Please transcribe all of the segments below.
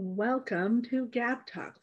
Welcome to Gab Talk,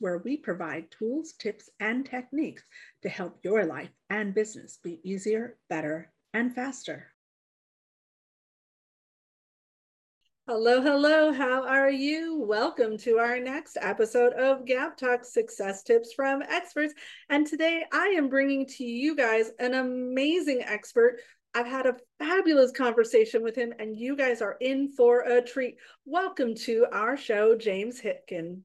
where we provide tools, tips, and techniques to help your life and business be easier, better, and faster. Hello, hello. How are you? Welcome to our next episode of Gab Talk Success Tips from Experts. And today I am bringing to you guys an amazing expert I've had a fabulous conversation with him, and you guys are in for a treat. Welcome to our show, James Hipkin.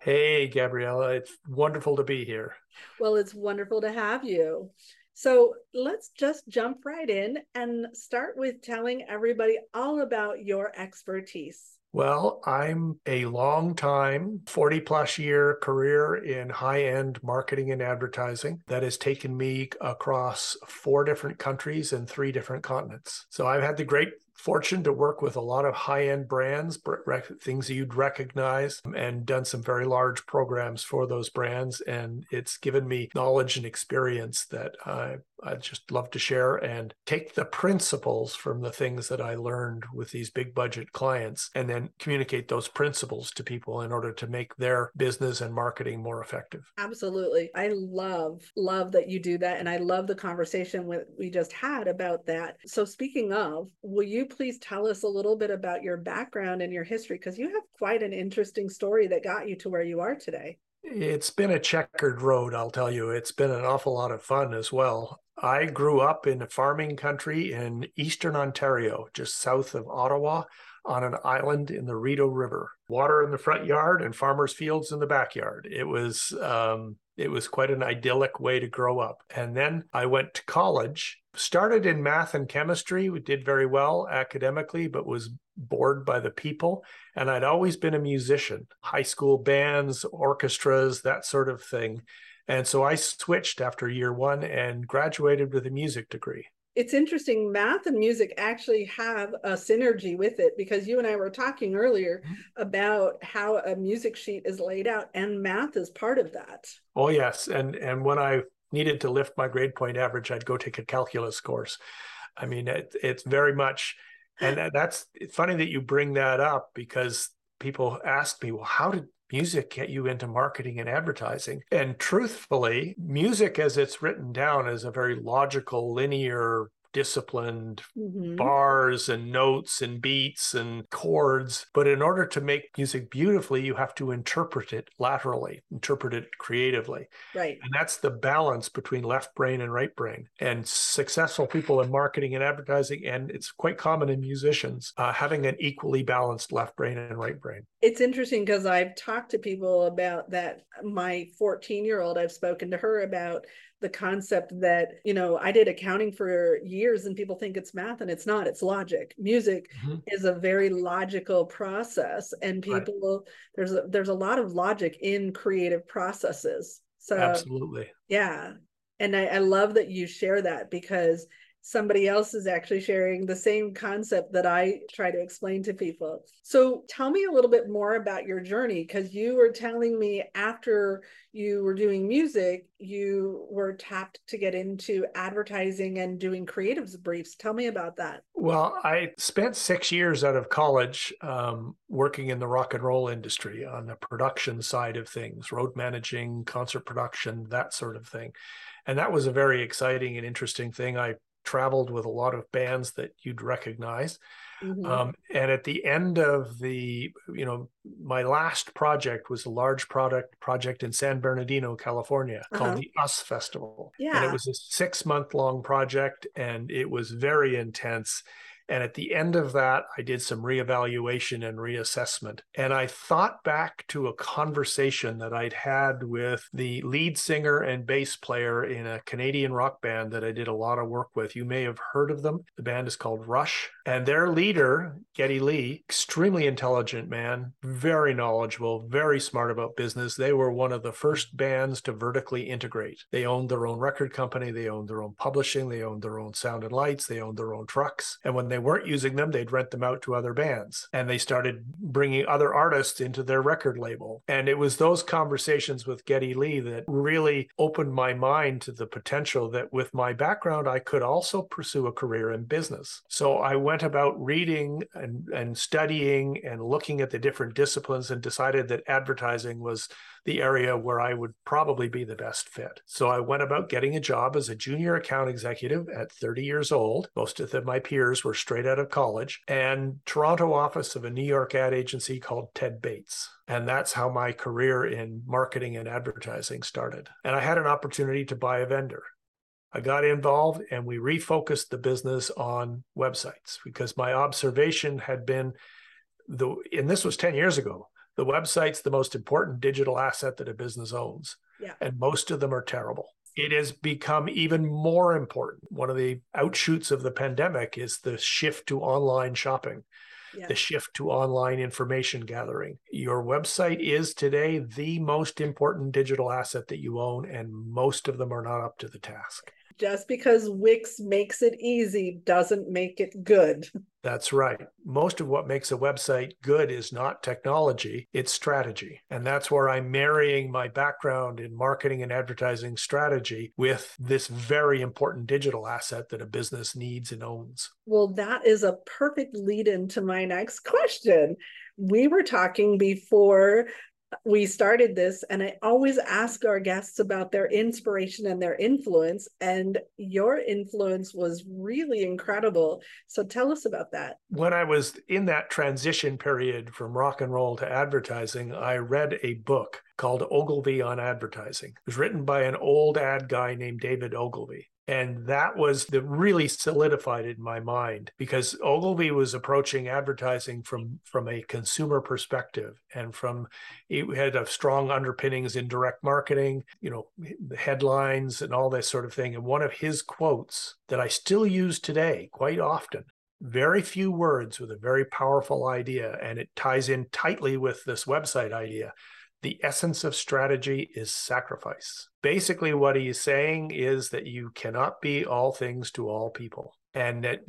Hey, Gabriella. It's wonderful to be here. Well, it's wonderful to have you. So let's just jump right in and start with telling everybody all about your expertise. Well, I'm a long time, 40 plus year career in high end marketing and advertising that has taken me across four different countries and three different continents. So I've had the great fortune to work with a lot of high end brands, things you'd recognize, um, and done some very large programs for those brands. And it's given me knowledge and experience that I I just love to share and take the principles from the things that I learned with these big budget clients and then communicate those principles to people in order to make their business and marketing more effective. Absolutely. I love, love that you do that. And I love the conversation we just had about that. So, speaking of, will you please tell us a little bit about your background and your history? Because you have quite an interesting story that got you to where you are today. It's been a checkered road, I'll tell you. It's been an awful lot of fun as well. I grew up in a farming country in eastern Ontario, just south of Ottawa, on an island in the Rideau River. Water in the front yard and farmers' fields in the backyard. It was um, it was quite an idyllic way to grow up. And then I went to college, started in math and chemistry, we did very well academically, but was bored by the people. And I'd always been a musician, high school bands, orchestras, that sort of thing. And so I switched after year one and graduated with a music degree. It's interesting. Math and music actually have a synergy with it because you and I were talking earlier mm-hmm. about how a music sheet is laid out, and math is part of that. Oh yes, and and when I needed to lift my grade point average, I'd go take a calculus course. I mean, it, it's very much and that's funny that you bring that up because people ask me, well, how did music get you into marketing and advertising? And truthfully, music as it's written down is a very logical, linear disciplined mm-hmm. bars and notes and beats and chords. But in order to make music beautifully, you have to interpret it laterally, interpret it creatively. Right. And that's the balance between left brain and right brain. And successful people in marketing and advertising, and it's quite common in musicians, uh, having an equally balanced left brain and right brain. It's interesting because I've talked to people about that. My 14 year old, I've spoken to her about the concept that you know i did accounting for years and people think it's math and it's not it's logic music mm-hmm. is a very logical process and people right. there's a, there's a lot of logic in creative processes so absolutely yeah and I, I love that you share that because somebody else is actually sharing the same concept that I try to explain to people. So tell me a little bit more about your journey because you were telling me after you were doing music, you were tapped to get into advertising and doing creatives briefs. Tell me about that. Well, I spent six years out of college um, working in the rock and roll industry on the production side of things, road managing, concert production, that sort of thing. And that was a very exciting and interesting thing. I traveled with a lot of bands that you'd recognize. Mm-hmm. Um, and at the end of the, you know, my last project was a large product project in San Bernardino, California, uh-huh. called the US Festival. Yeah. And it was a six month long project, and it was very intense. And at the end of that, I did some reevaluation and reassessment. And I thought back to a conversation that I'd had with the lead singer and bass player in a Canadian rock band that I did a lot of work with. You may have heard of them. The band is called Rush. And their leader, Geddy Lee, extremely intelligent man, very knowledgeable, very smart about business. They were one of the first bands to vertically integrate. They owned their own record company, they owned their own publishing, they owned their own sound and lights, they owned their own trucks. And when they weren't using them, they'd rent them out to other bands. And they started bringing other artists into their record label. And it was those conversations with Geddy Lee that really opened my mind to the potential that with my background, I could also pursue a career in business. So I went went about reading and, and studying and looking at the different disciplines and decided that advertising was the area where I would probably be the best fit. So I went about getting a job as a junior account executive at 30 years old. Most of my peers were straight out of college and Toronto office of a New York ad agency called Ted Bates. And that's how my career in marketing and advertising started. And I had an opportunity to buy a vendor. I got involved and we refocused the business on websites because my observation had been the and this was 10 years ago the website's the most important digital asset that a business owns. Yeah. and most of them are terrible. It has become even more important. One of the outshoots of the pandemic is the shift to online shopping yeah. the shift to online information gathering. Your website is today the most important digital asset that you own and most of them are not up to the task just because Wix makes it easy doesn't make it good. That's right. Most of what makes a website good is not technology, it's strategy. And that's where I'm marrying my background in marketing and advertising strategy with this very important digital asset that a business needs and owns. Well, that is a perfect lead into my next question. We were talking before we started this and i always ask our guests about their inspiration and their influence and your influence was really incredible. So tell us about that. When i was in that transition period from rock and roll to advertising i read a book called ogilvy on advertising. It was written by an old ad guy named david ogilvy and that was that really solidified in my mind because Ogilvy was approaching advertising from from a consumer perspective and from it had a strong underpinnings in direct marketing, you know, headlines and all this sort of thing. And one of his quotes that I still use today quite often very few words with a very powerful idea, and it ties in tightly with this website idea the essence of strategy is sacrifice. Basically, what he's saying is that you cannot be all things to all people. And that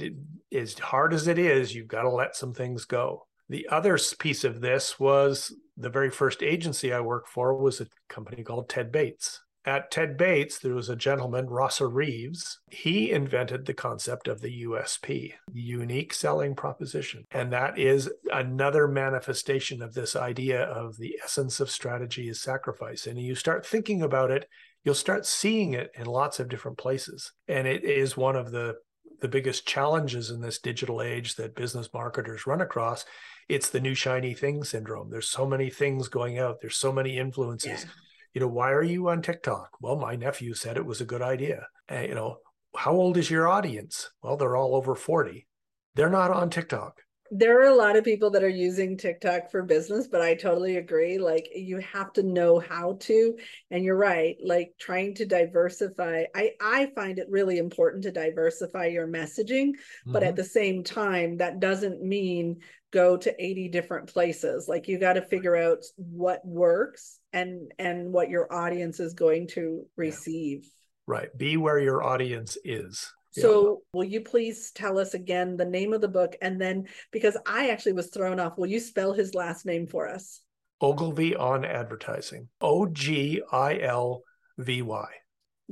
as hard as it is, you've got to let some things go. The other piece of this was the very first agency I worked for was a company called Ted Bates at Ted Bates, there was a gentleman, Rosser Reeves. He invented the concept of the USP, unique selling proposition. And that is another manifestation of this idea of the essence of strategy is sacrifice. And you start thinking about it, you'll start seeing it in lots of different places. And it is one of the the biggest challenges in this digital age that business marketers run across it's the new shiny thing syndrome there's so many things going out there's so many influences yeah you know, why are you on TikTok? Well, my nephew said it was a good idea. And, you know, how old is your audience? Well, they're all over 40. They're not on TikTok. There are a lot of people that are using TikTok for business, but I totally agree. Like, you have to know how to. And you're right, like trying to diversify. I, I find it really important to diversify your messaging, mm-hmm. but at mm-hmm. the same time, that doesn't mean go to 80 different places. Like you got to figure out what works and and what your audience is going to receive. Right. Be where your audience is. So yeah. will you please tell us again the name of the book? And then because i actually was thrown off will you spell his last name for us? Ogilvy on advertising. O-g-i-l-v-y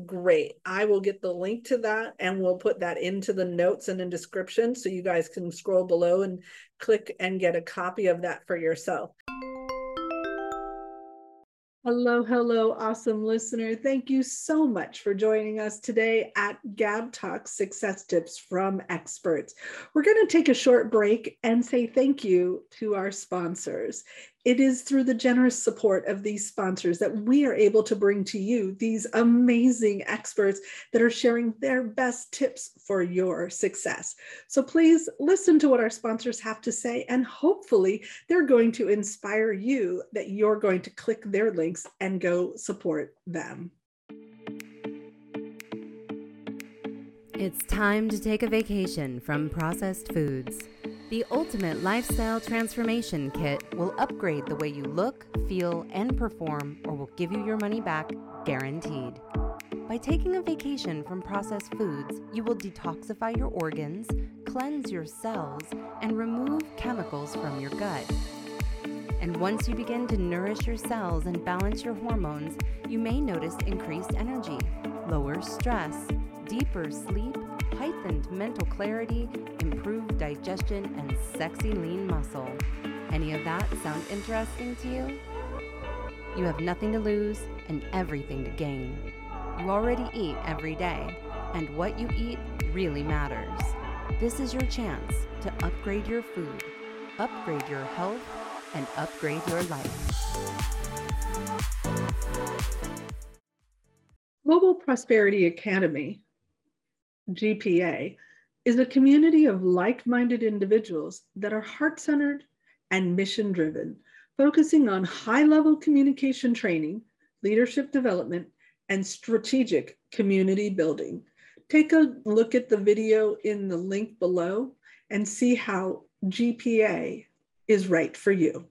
Great. I will get the link to that and we'll put that into the notes and in description so you guys can scroll below and click and get a copy of that for yourself. Hello, hello, awesome listener. Thank you so much for joining us today at Gab Talk Success Tips from Experts. We're going to take a short break and say thank you to our sponsors. It is through the generous support of these sponsors that we are able to bring to you these amazing experts that are sharing their best tips for your success. So please listen to what our sponsors have to say, and hopefully, they're going to inspire you that you're going to click their links and go support them. It's time to take a vacation from processed foods. The Ultimate Lifestyle Transformation Kit will upgrade the way you look, feel, and perform, or will give you your money back guaranteed. By taking a vacation from processed foods, you will detoxify your organs, cleanse your cells, and remove chemicals from your gut. And once you begin to nourish your cells and balance your hormones, you may notice increased energy, lower stress, deeper sleep, heightened mental clarity, improved digestion, and sexy lean muscle. Any of that sound interesting to you? You have nothing to lose and everything to gain. You already eat every day, and what you eat really matters. This is your chance to upgrade your food, upgrade your health, and upgrade your life. Global Prosperity Academy, GPA, is a community of like minded individuals that are heart centered and mission driven, focusing on high level communication training, leadership development, and strategic community building. Take a look at the video in the link below and see how GPA is right for you.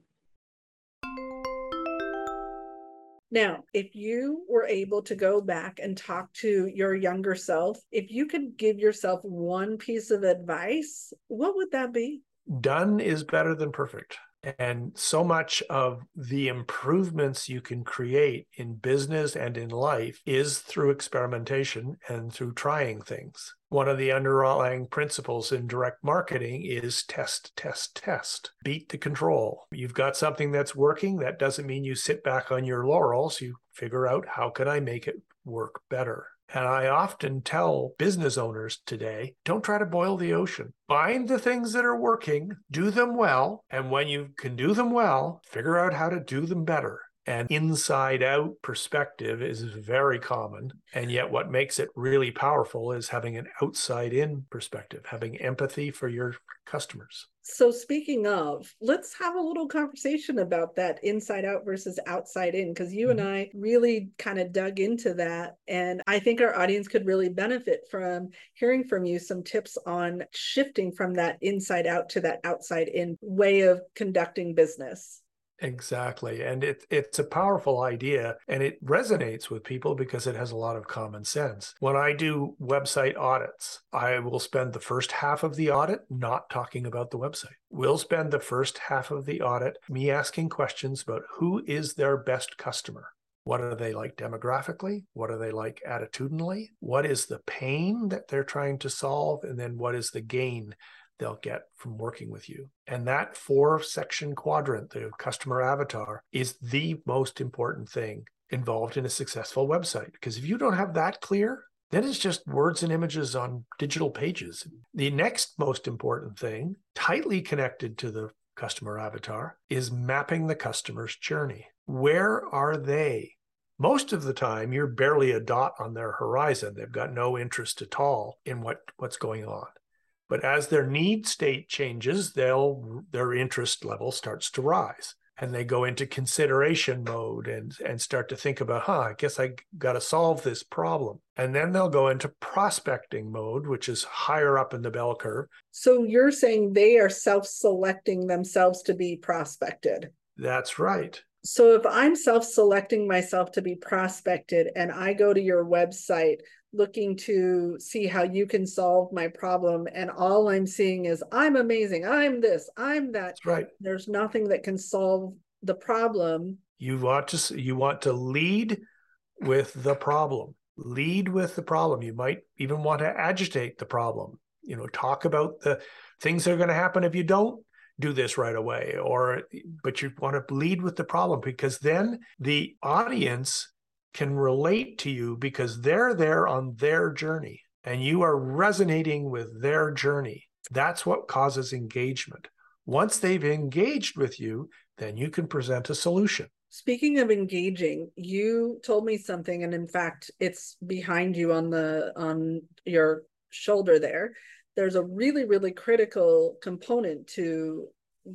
Now, if you were able to go back and talk to your younger self, if you could give yourself one piece of advice, what would that be? Done is better than perfect. And so much of the improvements you can create in business and in life is through experimentation and through trying things. One of the underlying principles in direct marketing is test, test, test. Beat the control. You've got something that's working. That doesn't mean you sit back on your laurels. You figure out how can I make it work better. And I often tell business owners today don't try to boil the ocean. Find the things that are working, do them well. And when you can do them well, figure out how to do them better. And inside out perspective is very common. And yet, what makes it really powerful is having an outside in perspective, having empathy for your customers. So, speaking of, let's have a little conversation about that inside out versus outside in, because you mm-hmm. and I really kind of dug into that. And I think our audience could really benefit from hearing from you some tips on shifting from that inside out to that outside in way of conducting business. Exactly. And it, it's a powerful idea and it resonates with people because it has a lot of common sense. When I do website audits, I will spend the first half of the audit not talking about the website. We'll spend the first half of the audit me asking questions about who is their best customer. What are they like demographically? What are they like attitudinally? What is the pain that they're trying to solve? And then what is the gain they'll get from working with you. And that four section quadrant, the customer avatar, is the most important thing involved in a successful website. Because if you don't have that clear, then it's just words and images on digital pages. The next most important thing, tightly connected to the customer avatar, is mapping the customer's journey. Where are they? Most of the time, you're barely a dot on their horizon. They've got no interest at all in what, what's going on. But as their need state changes, they'll their interest level starts to rise and they go into consideration mode and and start to think about huh i guess i got to solve this problem. And then they'll go into prospecting mode which is higher up in the bell curve. So you're saying they are self-selecting themselves to be prospected? That's right. So if i'm self-selecting myself to be prospected and i go to your website looking to see how you can solve my problem and all i'm seeing is i'm amazing i'm this i'm that. That's right. There's nothing that can solve the problem. You want to you want to lead with the problem. Lead with the problem. You might even want to agitate the problem. You know talk about the things that are going to happen if you don't do this right away or but you want to lead with the problem because then the audience can relate to you because they're there on their journey and you are resonating with their journey. That's what causes engagement. Once they've engaged with you, then you can present a solution. Speaking of engaging, you told me something and in fact it's behind you on the on your shoulder there. There's a really really critical component to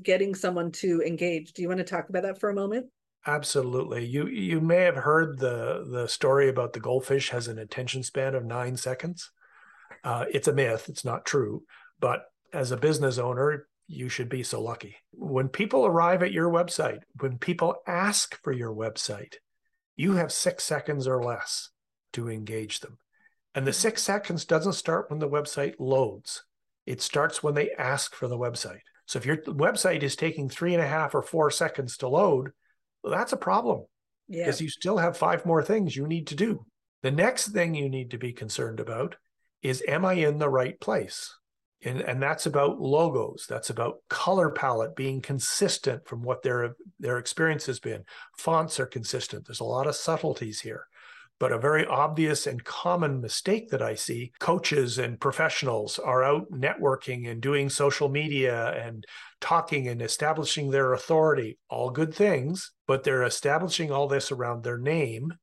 getting someone to engage. Do you want to talk about that for a moment? Absolutely. You you may have heard the the story about the goldfish has an attention span of nine seconds. Uh, it's a myth. It's not true. But as a business owner, you should be so lucky. When people arrive at your website, when people ask for your website, you have six seconds or less to engage them. And the six seconds doesn't start when the website loads. It starts when they ask for the website. So if your website is taking three and a half or four seconds to load, that's a problem because yeah. you still have five more things you need to do. The next thing you need to be concerned about is am I in the right place? And, and that's about logos. That's about color palette being consistent from what their their experience has been. Fonts are consistent. There's a lot of subtleties here. But a very obvious and common mistake that I see coaches and professionals are out networking and doing social media and talking and establishing their authority, all good things, but they're establishing all this around their name.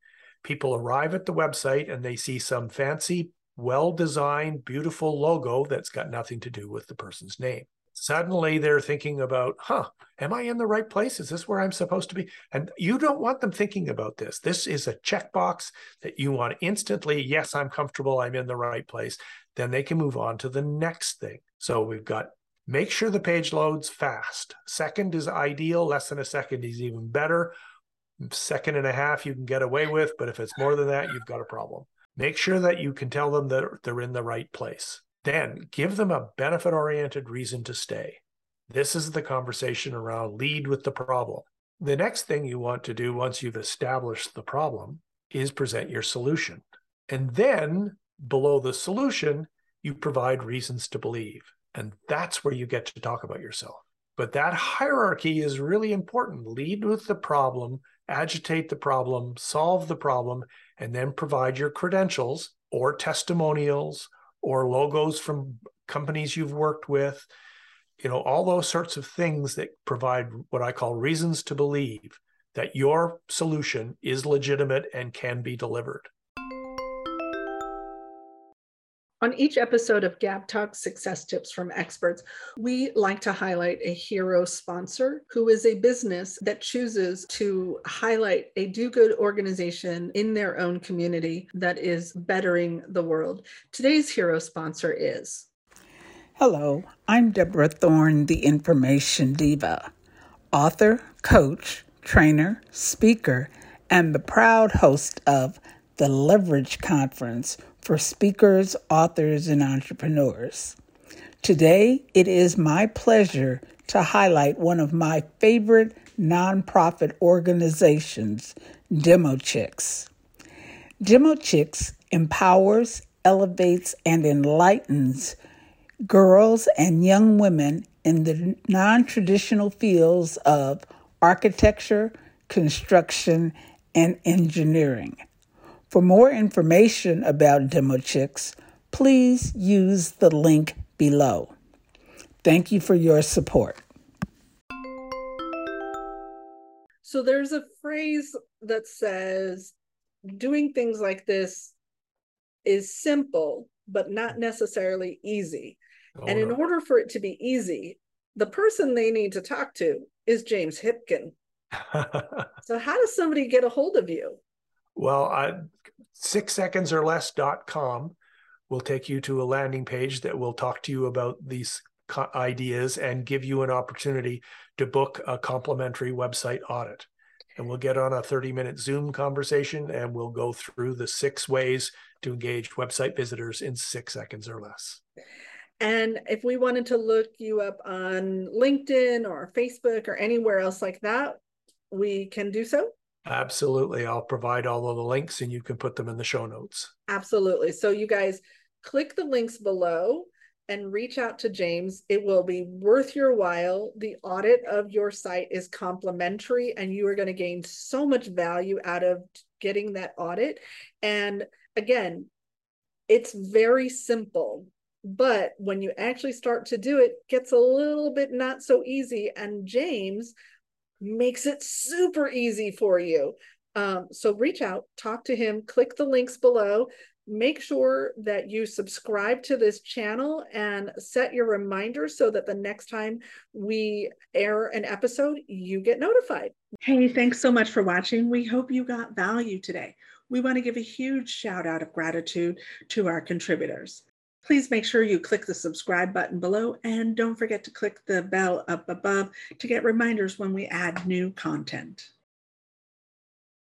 People arrive at the website and they see some fancy, well designed, beautiful logo that's got nothing to do with the person's name suddenly they're thinking about, huh, am I in the right place? Is this where I'm supposed to be? And you don't want them thinking about this. This is a checkbox that you want instantly. Yes, I'm comfortable. I'm in the right place. Then they can move on to the next thing. So we've got make sure the page loads fast. Second is ideal. Less than a second is even better. Second and a half you can get away with, but if it's more than that, you've got a problem. Make sure that you can tell them that they're in the right place. Then give them a benefit oriented reason to stay. This is the conversation around lead with the problem. The next thing you want to do once you've established the problem is present your solution. And then below the solution, you provide reasons to believe. And that's where you get to talk about yourself. But that hierarchy is really important. Lead with the problem, agitate the problem, solve the problem, and then provide your credentials or testimonials or logos from companies you've worked with, you know, all those sorts of things that provide what I call reasons to believe that your solution is legitimate and can be delivered. On each episode of Gab Talk Success Tips from Experts, we like to highlight a hero sponsor who is a business that chooses to highlight a do good organization in their own community that is bettering the world. Today's hero sponsor is. Hello, I'm Deborah Thorne, the Information Diva, author, coach, trainer, speaker, and the proud host of the Leverage Conference for speakers, authors, and entrepreneurs. Today, it is my pleasure to highlight one of my favorite nonprofit organizations, Demo Chicks. Demo Chicks empowers, elevates, and enlightens girls and young women in the non traditional fields of architecture, construction, and engineering. For more information about Demo Chicks, please use the link below. Thank you for your support. So there's a phrase that says doing things like this is simple, but not necessarily easy. Oh, and in no. order for it to be easy, the person they need to talk to is James Hipkin. so, how does somebody get a hold of you? Well, I, six seconds or less.com will take you to a landing page that will talk to you about these ideas and give you an opportunity to book a complimentary website audit. And we'll get on a 30 minute Zoom conversation and we'll go through the six ways to engage website visitors in six seconds or less. And if we wanted to look you up on LinkedIn or Facebook or anywhere else like that, we can do so. Absolutely. I'll provide all of the links and you can put them in the show notes. Absolutely. So you guys click the links below and reach out to James. It will be worth your while. The audit of your site is complimentary and you are going to gain so much value out of getting that audit. And again, it's very simple but when you actually start to do it, it gets a little bit not so easy and james makes it super easy for you. Um, so reach out, talk to him, click the links below. Make sure that you subscribe to this channel and set your reminder so that the next time we air an episode, you get notified. Hey, thanks so much for watching. We hope you got value today. We want to give a huge shout out of gratitude to our contributors. Please make sure you click the subscribe button below and don't forget to click the bell up above to get reminders when we add new content.